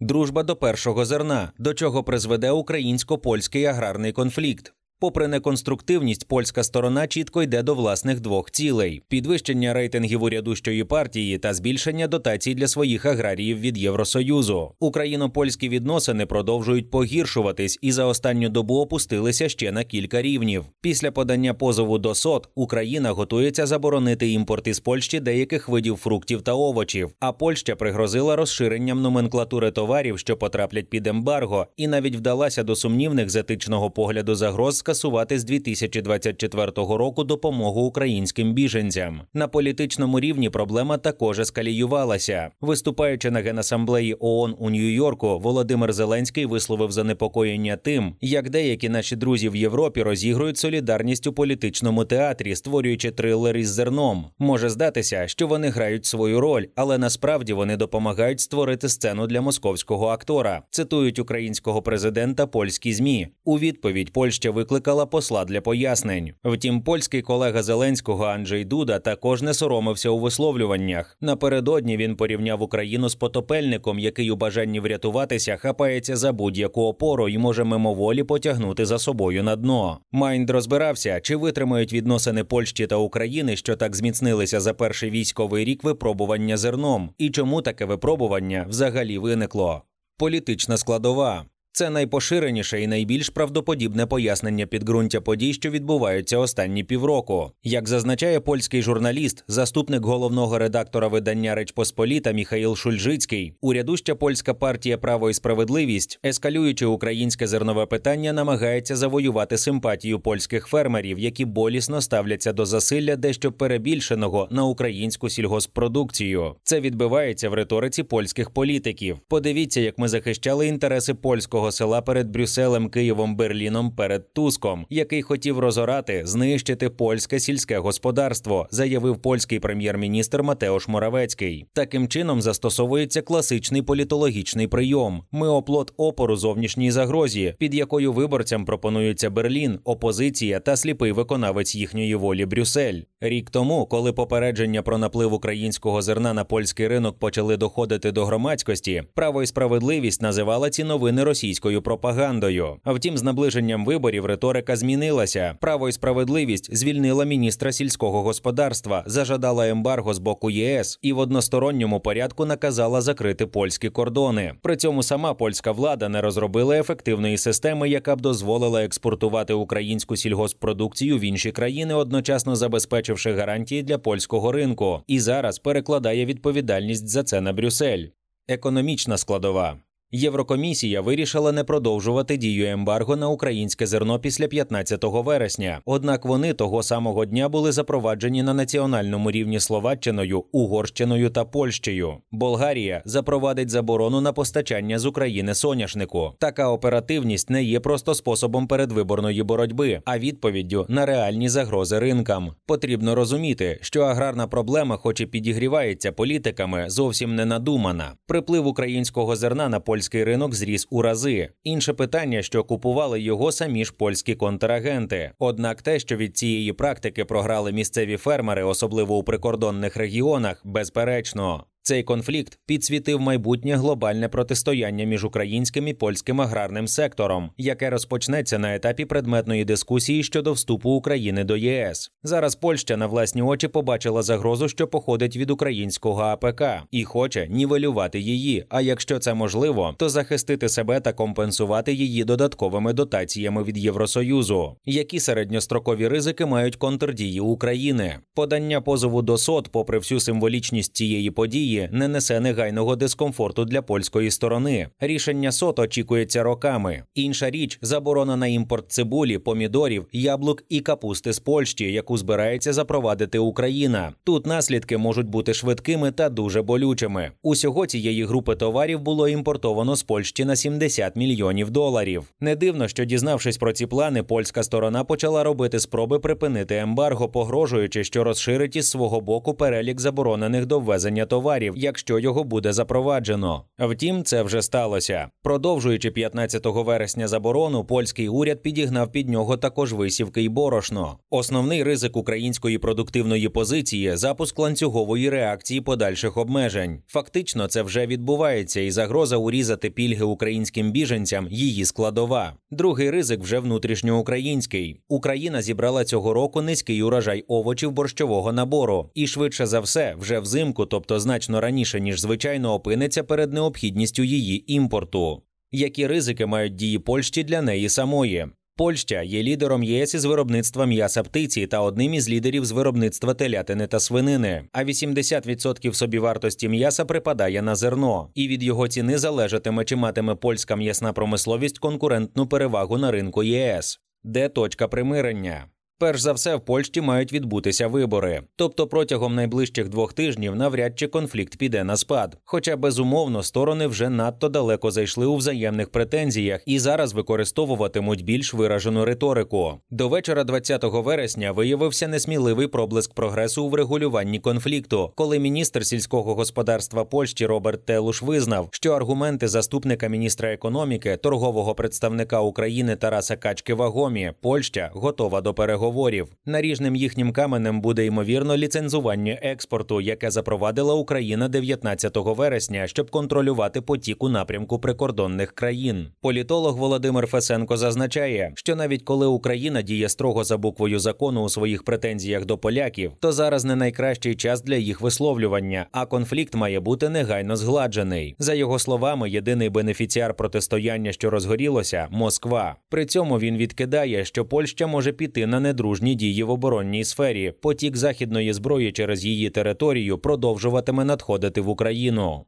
Дружба до першого зерна, до чого призведе українсько-польський аграрний конфлікт. Попри неконструктивність, польська сторона чітко йде до власних двох цілей: підвищення рейтингів урядущої партії та збільшення дотацій для своїх аграріїв від Євросоюзу. Україно-польські відносини продовжують погіршуватись і за останню добу опустилися ще на кілька рівнів. Після подання позову до СОТ Україна готується заборонити імпорт із Польщі деяких видів фруктів та овочів. А Польща пригрозила розширенням номенклатури товарів, що потраплять під ембарго, і навіть вдалася до сумнівних з етичного погляду загроз скасувати з 2024 року допомогу українським біженцям. На політичному рівні проблема також ескаліювалася. Виступаючи на генасамблеї ООН у Нью-Йорку, Володимир Зеленський висловив занепокоєння тим, як деякі наші друзі в Європі розігрують солідарність у політичному театрі, створюючи трилер із зерном. Може здатися, що вони грають свою роль, але насправді вони допомагають створити сцену для московського актора. Цитують українського президента польські змі. У відповідь Польща викликала викликала посла для пояснень. Втім, польський колега Зеленського Анджей Дуда також не соромився у висловлюваннях. Напередодні він порівняв Україну з потопельником, який у бажанні врятуватися хапається за будь-яку опору і може мимоволі потягнути за собою на дно. Майнд розбирався, чи витримають відносини Польщі та України, що так зміцнилися за перший військовий рік випробування зерном, і чому таке випробування взагалі виникло. Політична складова це найпоширеніше і найбільш правдоподібне пояснення підґрунтя подій, що відбуваються останні півроку. Як зазначає польський журналіст, заступник головного редактора видання Реч Посполіта Міхаїл Шульжицький, урядуща польська партія Право і справедливість, ескалюючи українське зернове питання, намагається завоювати симпатію польських фермерів, які болісно ставляться до засилля дещо перебільшеного на українську сільгоспродукцію. Це відбивається в риториці польських політиків. Подивіться, як ми захищали інтереси польського великого села перед Брюсселем, Києвом, Берліном перед Туском, який хотів розорати, знищити польське сільське господарство, заявив польський прем'єр-міністр Матеош Моравецький. Таким чином застосовується класичний політологічний прийом. Ми оплот опору зовнішній загрозі, під якою виборцям пропонується Берлін, опозиція та сліпий виконавець їхньої волі Брюссель. Рік тому, коли попередження про наплив українського зерна на польський ринок почали доходити до громадськості, право і справедливість називала ці новини російською пропагандою. Втім, з наближенням виборів риторика змінилася. Право і справедливість звільнила міністра сільського господарства, зажадала ембарго з боку ЄС і в односторонньому порядку наказала закрити польські кордони. При цьому сама польська влада не розробила ефективної системи, яка б дозволила експортувати українську сільгоспродукцію в інші країни, одночасно забезпечивши гарантії для польського ринку, і зараз перекладає відповідальність за це на Брюссель. Економічна складова. Єврокомісія вирішила не продовжувати дію ембарго на українське зерно після 15 вересня. Однак вони того самого дня були запроваджені на національному рівні Словаччиною, Угорщиною та Польщею. Болгарія запровадить заборону на постачання з України соняшнику. Така оперативність не є просто способом передвиборної боротьби, а відповіддю на реальні загрози ринкам. Потрібно розуміти, що аграрна проблема, хоч і підігрівається політиками, зовсім не надумана. Приплив українського зерна на Польщу польський ринок зріс у рази. Інше питання, що купували його самі ж польські контрагенти. Однак те, що від цієї практики програли місцеві фермери, особливо у прикордонних регіонах, безперечно. Цей конфлікт підсвітив майбутнє глобальне протистояння між українським і польським аграрним сектором, яке розпочнеться на етапі предметної дискусії щодо вступу України до ЄС. Зараз Польща на власні очі побачила загрозу, що походить від українського АПК, і хоче нівелювати її. А якщо це можливо, то захистити себе та компенсувати її додатковими дотаціями від Євросоюзу. Які середньострокові ризики мають контрдії України? Подання позову до СОД, попри всю символічність цієї події не несе негайного дискомфорту для польської сторони. Рішення СОТ очікується роками. Інша річ заборона на імпорт цибулі, помідорів, яблук і капусти з Польщі, яку збирається запровадити Україна. Тут наслідки можуть бути швидкими та дуже болючими. Усього цієї групи товарів було імпортовано з Польщі на 70 мільйонів доларів. Не дивно, що дізнавшись про ці плани, польська сторона почала робити спроби припинити ембарго, погрожуючи, що розширить із свого боку перелік заборонених до ввезення товарів товарів, якщо його буде запроваджено. Втім, це вже сталося. Продовжуючи 15 вересня заборону, польський уряд підігнав під нього також висівки й борошно. Основний ризик української продуктивної позиції запуск ланцюгової реакції подальших обмежень. Фактично, це вже відбувається, і загроза урізати пільги українським біженцям її складова. Другий ризик вже внутрішньоукраїнський. Україна зібрала цього року низький урожай овочів борщового набору, і швидше за все, вже взимку, тобто значно раніше ніж звичайно, опиниться перед необхідністю її імпорту. Які ризики мають дії Польщі для неї самої? Польща є лідером ЄС із виробництва м'яса птиці та одним із лідерів з виробництва телятини та свинини. А 80% собівартості м'яса припадає на зерно, і від його ціни залежатиме, чи матиме польська м'ясна промисловість конкурентну перевагу на ринку ЄС. Де точка примирення? Перш за все, в Польщі мають відбутися вибори, тобто протягом найближчих двох тижнів навряд чи конфлікт піде на спад. Хоча безумовно сторони вже надто далеко зайшли у взаємних претензіях і зараз використовуватимуть більш виражену риторику. До вечора 20 вересня виявився несміливий проблиск прогресу у врегулюванні конфлікту, коли міністр сільського господарства Польщі Роберт Телуш визнав, що аргументи заступника міністра економіки, торгового представника України Тараса Качки вагомі, Польща готова до переговорів переговорів. Наріжним їхнім каменем буде ймовірно ліцензування експорту, яке запровадила Україна 19 вересня, щоб контролювати потік у напрямку прикордонних країн. Політолог Володимир Фесенко зазначає, що навіть коли Україна діє строго за буквою закону у своїх претензіях до поляків, то зараз не найкращий час для їх висловлювання, а конфлікт має бути негайно згладжений. За його словами, єдиний бенефіціар протистояння, що розгорілося Москва. При цьому він відкидає, що Польща може піти на недовго недружні дії в оборонній сфері. Потік західної зброї через її територію продовжуватиме надходити в Україну.